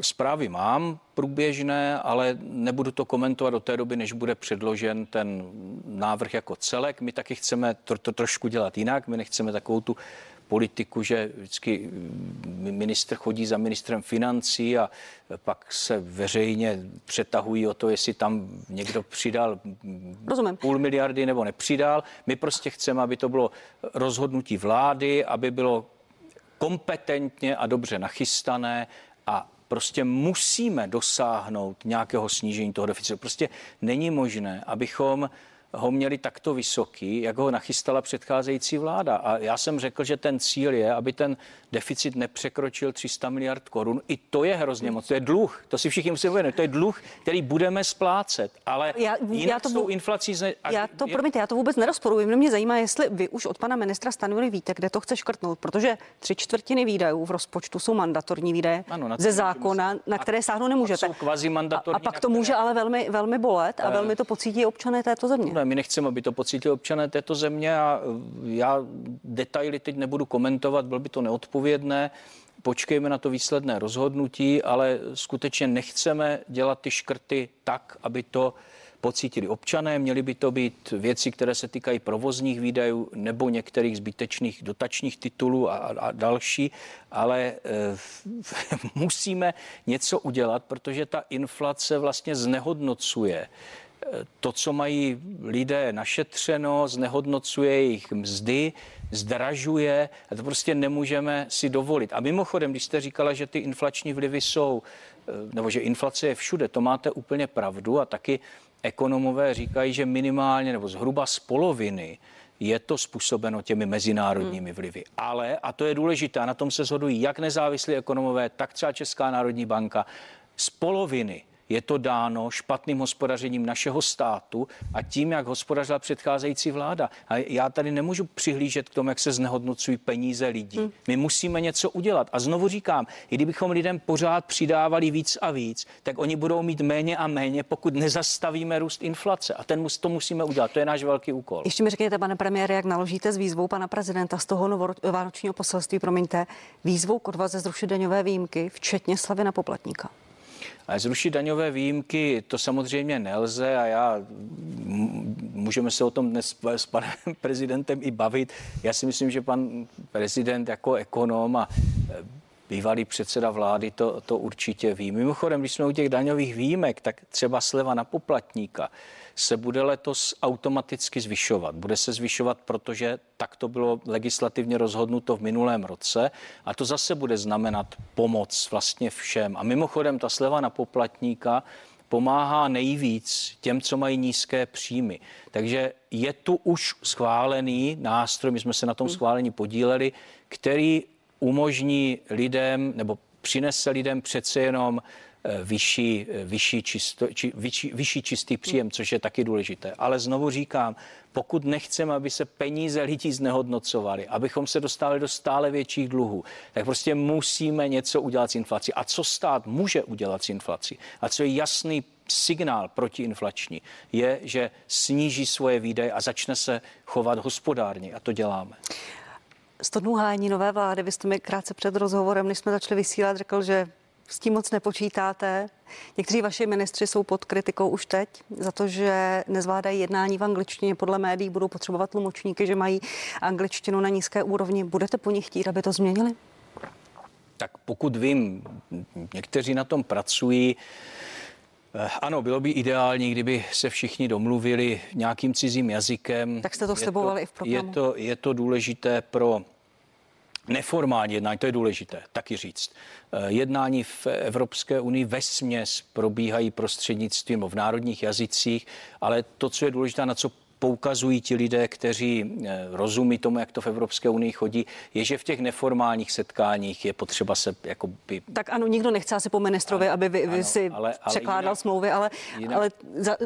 Zprávy mám průběžné, ale nebudu to komentovat do té doby, než bude předložen ten návrh jako celek. My taky chceme to, to trošku dělat jinak. My nechceme takovou tu politiku, že vždycky ministr chodí za ministrem financí a pak se veřejně přetahují o to, jestli tam někdo přidal Rozumím. půl miliardy nebo nepřidal. My prostě chceme, aby to bylo rozhodnutí vlády, aby bylo kompetentně a dobře nachystané a prostě musíme dosáhnout nějakého snížení toho deficitu. Prostě není možné, abychom ho měli takto vysoký, jak ho nachystala předcházející vláda. A já jsem řekl, že ten cíl je, aby ten deficit nepřekročil 300 miliard korun. I to je hrozně moc. To je dluh. To si všichni musí uvědomit. To je dluh, který budeme splácet. Ale já, jinak já to, jsou inflací... Zne... Já to, je... promiňte, já to vůbec nerozporuji. Mě zajímá, jestli vy už od pana ministra Stanjury víte, kde to chce škrtnout, protože tři čtvrtiny výdajů v rozpočtu jsou mandatorní výdaje ano, ze zákona, na které sáhnout nemůžete. Jsou a, a pak to může ale velmi, velmi bolet a uh, velmi to pocítí občané této země. Ne, my nechceme, aby to pocítili občané této země a já detaily teď nebudu komentovat, byl by to neodpovědné počkejme na to výsledné rozhodnutí, ale skutečně nechceme dělat ty škrty tak, aby to pocítili občané. Měly by to být věci, které se týkají provozních výdajů nebo některých zbytečných dotačních titulů a, a další, ale e, (laughs) musíme něco udělat, protože ta inflace vlastně znehodnocuje to, co mají lidé našetřeno, znehodnocuje jejich mzdy, zdražuje a to prostě nemůžeme si dovolit. A mimochodem, když jste říkala, že ty inflační vlivy jsou, eh, nebo že inflace je všude, to máte úplně pravdu a taky ekonomové říkají, že minimálně nebo zhruba z poloviny je to způsobeno těmi mezinárodními hmm. vlivy. Ale, a to je důležité, a na tom se shodují jak nezávislí ekonomové, tak třeba Česká národní banka, z poloviny je to dáno špatným hospodařením našeho státu a tím, jak hospodařila předcházející vláda. A já tady nemůžu přihlížet k tomu, jak se znehodnocují peníze lidí. Hmm. My musíme něco udělat. A znovu říkám, i kdybychom lidem pořád přidávali víc a víc, tak oni budou mít méně a méně, pokud nezastavíme růst inflace. A ten to musíme udělat. To je náš velký úkol. Ještě mi řekněte, pane premiére, jak naložíte s výzvou pana prezidenta z toho novovánočního poselství, promiňte, výzvou k odvaze zrušit daňové výjimky, včetně slavy na poplatníka. Ale zrušit daňové výjimky to samozřejmě nelze a já můžeme se o tom dnes s panem (laughs) prezidentem i bavit. Já si myslím, že pan prezident jako ekonom a e, bývalý předseda vlády to, to určitě ví. Mimochodem, když jsme u těch daňových výjimek, tak třeba sleva na poplatníka se bude letos automaticky zvyšovat. Bude se zvyšovat, protože tak to bylo legislativně rozhodnuto v minulém roce a to zase bude znamenat pomoc vlastně všem. A mimochodem ta sleva na poplatníka pomáhá nejvíc těm, co mají nízké příjmy. Takže je tu už schválený nástroj, my jsme se na tom schválení podíleli, který umožní lidem nebo přinese lidem přece jenom vyšší, eh, vyšší, čisto, či, vyšší, vyšší čistý příjem, což je taky důležité. Ale znovu říkám, pokud nechceme, aby se peníze lidí znehodnocovaly, abychom se dostali do stále větších dluhů, tak prostě musíme něco udělat s inflací. A co stát může udělat s inflací? A co je jasný signál protiinflační, je, že sníží svoje výdaje a začne se chovat hospodárně. A to děláme. Sto dnů hájení nové vlády, vy jste mi krátce před rozhovorem, než jsme začali vysílat, řekl, že s tím moc nepočítáte. Někteří vaši ministři jsou pod kritikou už teď za to, že nezvládají jednání v angličtině. Podle médií budou potřebovat tlumočníky, že mají angličtinu na nízké úrovni. Budete po nich chtít, aby to změnili? Tak pokud vím, někteří na tom pracují. Eh, ano, bylo by ideální, kdyby se všichni domluvili nějakým cizím jazykem. Tak jste to slibovali i v programu. Je to, je to důležité pro neformální jednání, to je důležité taky říct. Eh, jednání v Evropské unii ve směs probíhají prostřednictvím v národních jazycích, ale to, co je důležité, na co poukazují ti lidé, kteří eh, rozumí tomu, jak to v Evropské unii chodí, je, že v těch neformálních setkáních je potřeba se jakoby... Tak ano, nikdo nechce asi po ministrovi, ano, aby vy, vy ano, si ale, ale překládal jinak, smlouvy, ale, jinak, ale za,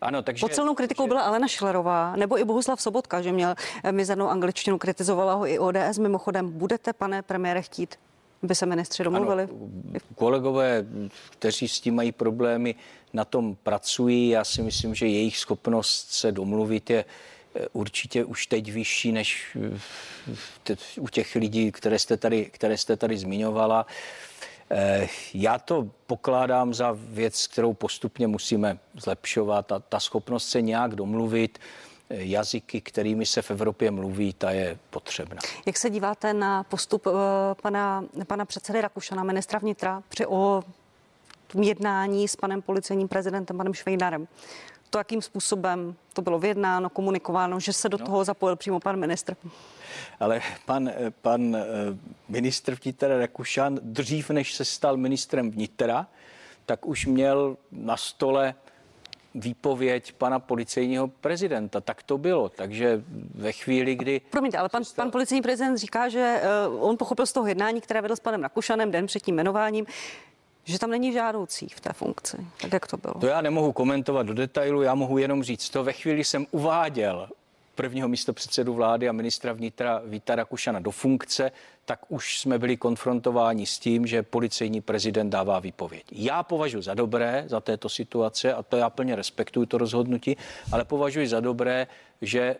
ano, takže, pod celou kritikou že... byla Alena Šlerová, nebo i Bohuslav Sobotka, že měl mizernou angličtinu, kritizovala ho i ODS. Mimochodem, budete, pane premiére, chtít by se ministři domluvili? Ano, kolegové, kteří s tím mají problémy, na tom pracují. Já si myslím, že jejich schopnost se domluvit je eh, určitě už teď vyšší než eh, u těch lidí, které jste tady, které jste tady zmiňovala. Eh, já to pokládám za věc, kterou postupně musíme zlepšovat a ta schopnost se nějak domluvit jazyky, kterými se v Evropě mluví, ta je potřebná. Jak se díváte na postup pana, pana předsedy Rakušana, ministra vnitra, při o jednání s panem policejním prezidentem, panem Švejnarem. To, jakým způsobem to bylo vyjednáno, komunikováno, že se do no. toho zapojil přímo pan ministr. Ale pan, pan eh, ministr vnitra Rakušan dřív, než se stal ministrem vnitra, tak už měl na stole výpověď pana policejního prezidenta. Tak to bylo. Takže ve chvíli, kdy... Promiňte, ale pan, pan policejní prezident říká, že uh, on pochopil z toho jednání, které vedl s panem Rakušanem den před tím jmenováním, že tam není žádoucí v té funkci. Tak jak to bylo? To já nemohu komentovat do detailu, já mohu jenom říct to. Ve chvíli jsem uváděl prvního místo předsedu vlády a ministra vnitra Víta Rakušana do funkce, tak už jsme byli konfrontováni s tím, že policejní prezident dává výpověď. Já považuji za dobré za této situace, a to já plně respektuju to rozhodnutí, ale považuji za dobré, že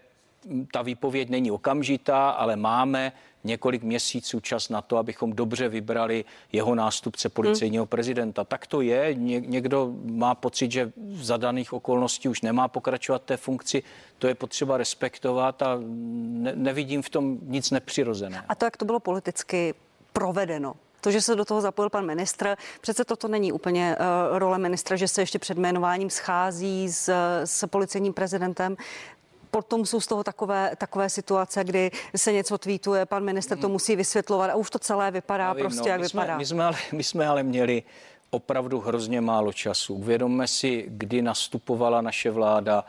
ta výpověď není okamžitá, ale máme několik měsíců čas na to, abychom dobře vybrali jeho nástupce policejního prezidenta. Tak to je. Ně, někdo má pocit, že v zadaných okolností už nemá pokračovat té funkci. To je potřeba respektovat a ne, nevidím v tom nic nepřirozeného. A to, jak to bylo politicky provedeno, to, že se do toho zapojil pan ministr, přece toto není úplně uh, role ministra, že se ještě před jmenováním schází s, s policejním prezidentem potom jsou z toho takové, takové situace, kdy se něco tweetuje, pan minister to musí vysvětlovat a už to celé vypadá vím, prostě, no, jak my vypadá. Jsme, my, jsme ale, my jsme ale měli opravdu hrozně málo času. Uvědomme si, kdy nastupovala naše vláda,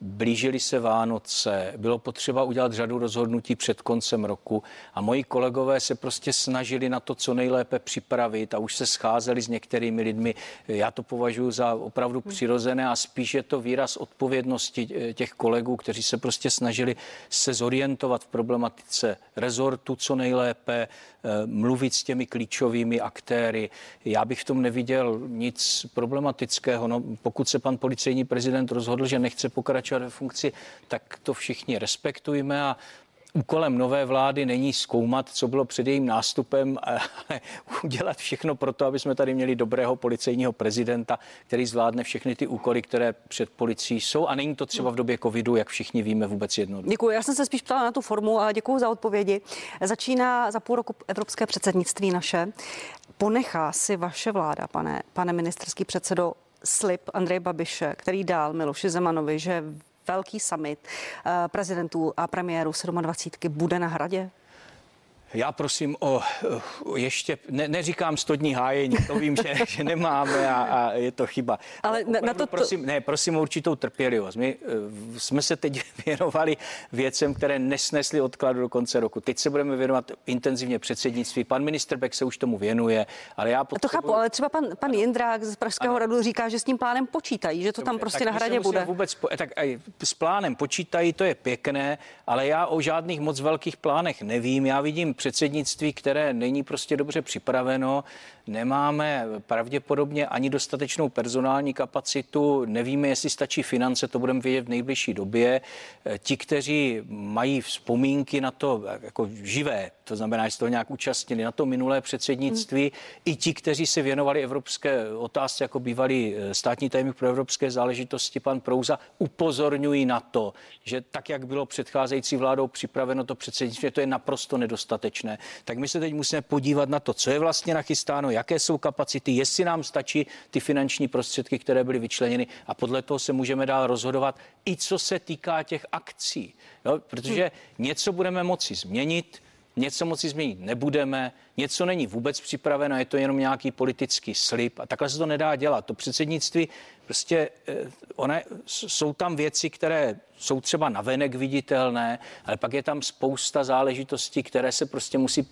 blížily se Vánoce, bylo potřeba udělat řadu rozhodnutí před koncem roku a moji kolegové se prostě snažili na to, co nejlépe připravit a už se scházeli s některými lidmi. Já to považuji za opravdu přirozené a spíš je to výraz odpovědnosti eh, těch kolegů, kteří se prostě snažili se zorientovat v problematice rezortu co nejlépe, eh, mluvit s těmi klíčovými aktéry. Já bych v tom neviděl nic problematického. No, pokud se pan policejní prezident rozhodl, že nechce pokračovat ve funkci, tak to všichni respektujeme a Úkolem nové vlády není zkoumat, co bylo před jejím nástupem, (laughs) ale udělat všechno pro to, aby jsme tady měli dobrého policejního prezidenta, který zvládne všechny ty úkoly, které před policií jsou. A není to třeba v době covidu, jak všichni víme, vůbec jednoduché. Děkuji. Já jsem se spíš ptala na tu formu a děkuji za odpovědi. Začíná za půl roku evropské předsednictví naše. Ponechá si vaše vláda, pane, pane ministerský předsedo, slib Andreje Babiše, který dal Miloši Zemanovi, že velký summit eh, prezidentů a premiérů 27 bude na hradě? Já prosím o ještě, ne, neříkám 100 dní hájení, to vím, že, (laughs) že nemáme a, a je to chyba. Ale na, na to, prosím, ne, prosím o určitou trpělivost. My uh, jsme se teď (laughs) věnovali věcem, které nesnesly odkladu do konce roku. Teď se budeme věnovat intenzivně předsednictví. Pan minister Beck se už tomu věnuje, ale já potřebuji... To chápu, ale třeba pan, pan Jindrák z Pražského ano. radu říká, že s tím plánem počítají, že to Dobře, tam prostě na hradě bude. Vůbec, tak aj, s plánem počítají, to je pěkné, ale já o žádných moc velkých plánech nevím. Já vidím předsednictví, které není prostě dobře připraveno, nemáme pravděpodobně ani dostatečnou personální kapacitu, nevíme, jestli stačí finance, to budeme vědět v nejbližší době. Ti, kteří mají vzpomínky na to jako živé, to znamená, že se toho nějak účastnili na to minulé předsednictví, hmm. i ti, kteří se věnovali evropské otázce, jako bývalý eh, státní tajemník pro evropské záležitosti, pan Prouza, upozorňují na to, že tak, jak bylo předcházející vládou připraveno to předsednictví, to je naprosto nedostatečné. Tak my se teď musíme podívat na to, co je vlastně nachystáno, jaké jsou kapacity, jestli nám stačí ty finanční prostředky, které byly vyčleněny a podle toho se můžeme dál rozhodovat i co se týká těch akcí. Jo? Protože hmm. něco budeme moci změnit, něco moci změnit nebudeme, něco není vůbec připraveno, je to jenom nějaký politický slib a takhle se to nedá dělat. To předsednictví, prostě eh, one, jsou tam věci, které jsou třeba navenek viditelné, ale pak je tam spousta záležitostí, které se prostě musí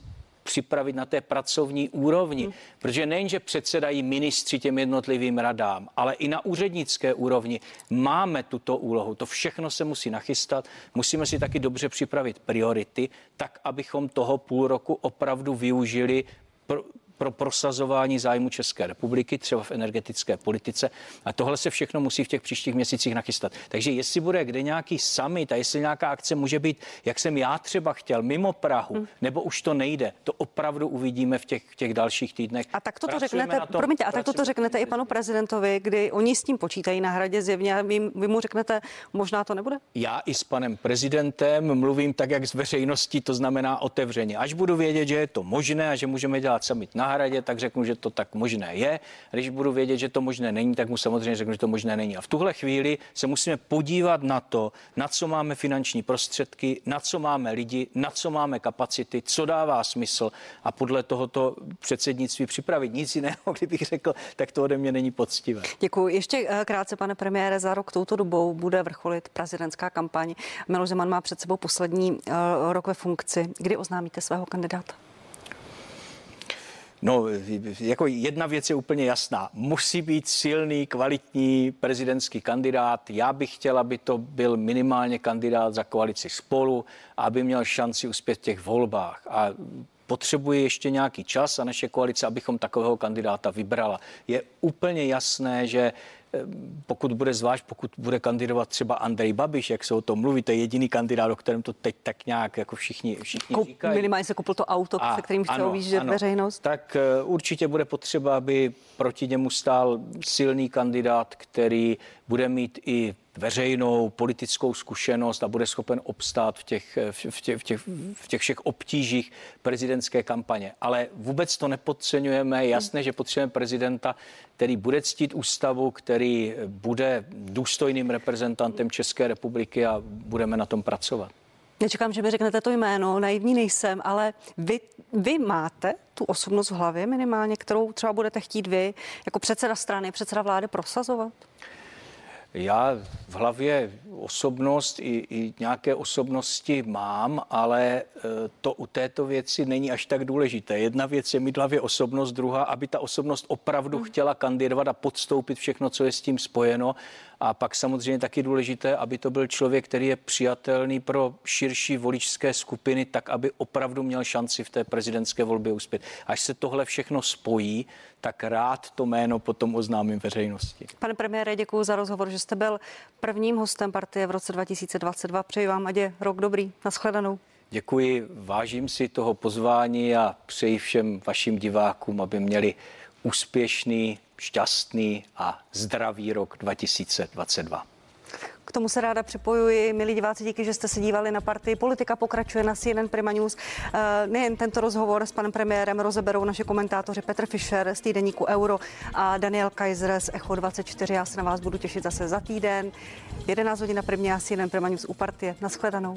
připravit na té pracovní úrovni. Hmm. Protože nejenže předsedají ministři těm jednotlivým radám, ale i na úřednické úrovni máme tuto úlohu. To všechno se musí nachystat. Musíme si taky dobře připravit priority, tak abychom toho půl roku opravdu využili pro, pro prosazování zájmu České republiky, třeba v energetické politice. A tohle se všechno musí v těch příštích měsících nachystat. Takže jestli bude kde nějaký summit a jestli nějaká akce může být, jak jsem já třeba chtěl, mimo Prahu, hmm. nebo už to nejde, to opravdu uvidíme v těch, těch dalších týdnech. A tak toto řeknete, tom, promiňte, a tak toto řeknete i panu prezidentovi, kdy oni s tím počítají na hradě zjevně, vy, vy mu řeknete, možná to nebude? Já i s panem prezidentem mluvím tak, jak s veřejností, to znamená otevřeně. Až budu vědět, že je to možné a že můžeme dělat summit na náhradě, tak řeknu, že to tak možné je. Když budu vědět, že to možné není, tak mu samozřejmě řeknu, že to možné není. A v tuhle chvíli se musíme podívat na to, na co máme finanční prostředky, na co máme lidi, na co máme kapacity, co dává smysl a podle tohoto předsednictví připravit. Nic jiného, (laughs) kdybych řekl, tak to ode mě není poctivé. Děkuji. Ještě eh, krátce, pane premiére, za rok touto dobou bude vrcholit prezidentská kampaň. Miloš Zeman má před sebou poslední uh, rok ve funkci. Kdy oznámíte svého kandidáta? No, jako jedna věc je úplně jasná. Musí být silný, kvalitní prezidentský kandidát. Já bych chtěl, aby to byl minimálně kandidát za koalici spolu, aby měl šanci uspět v těch volbách. A potřebuje ještě nějaký čas a naše koalice, abychom takového kandidáta vybrala. Je úplně jasné, že pokud bude zvlášť, pokud bude kandidovat třeba Andrej Babiš, jak se o tom mluví, to je jediný kandidát, o kterém to teď tak nějak jako všichni, všichni Kup, říkají. Minimálně se koupil to auto, a, se kterým chtěl výžet veřejnost. Tak uh, určitě bude potřeba, aby proti němu stál silný kandidát, který bude mít i veřejnou politickou zkušenost a bude schopen obstát v těch, v těch, v těch, v těch všech obtížích prezidentské kampaně. Ale vůbec to nepodceňujeme. Jasné, že potřebujeme prezidenta, který bude ctít ústavu, který bude důstojným reprezentantem České republiky a budeme na tom pracovat. Nečekám, že mi řeknete to jméno, naivní nejsem, ale vy, vy máte tu osobnost v hlavě minimálně, kterou třeba budete chtít vy jako předseda strany, předseda vlády prosazovat? Já v hlavě osobnost i, i nějaké osobnosti mám, ale e, to u této věci není až tak důležité. Jedna věc je mít v hlavě osobnost, druhá, aby ta osobnost opravdu hmm. chtěla kandidovat a podstoupit všechno, co je s tím spojeno. A pak samozřejmě taky důležité, aby to byl člověk, který je přijatelný pro širší voličské skupiny, tak aby opravdu měl šanci v té prezidentské volbě uspět. Až se tohle všechno spojí, tak rád to jméno potom oznámím veřejnosti. Pane premiére, děkuji za rozhovor, že jste byl prvním hostem partie v roce 2022. Přeji vám, Adě, rok dobrý. Naschledanou. Děkuji, vážím si toho pozvání a přeji všem vašim divákům, aby měli úspěšný, šťastný a zdravý rok 2022. K tomu se ráda připojuji. Milí diváci, díky, že jste se dívali na partii. Politika pokračuje na CNN Prima News. Eh, nejen tento rozhovor s panem premiérem rozeberou naše komentátoři Petr Fischer z týdeníku Euro a Daniel Kaiser z Echo 24. Já se na vás budu těšit zase za týden. 11 hodin na Primě a CNN Prima News u partie. Naschledanou.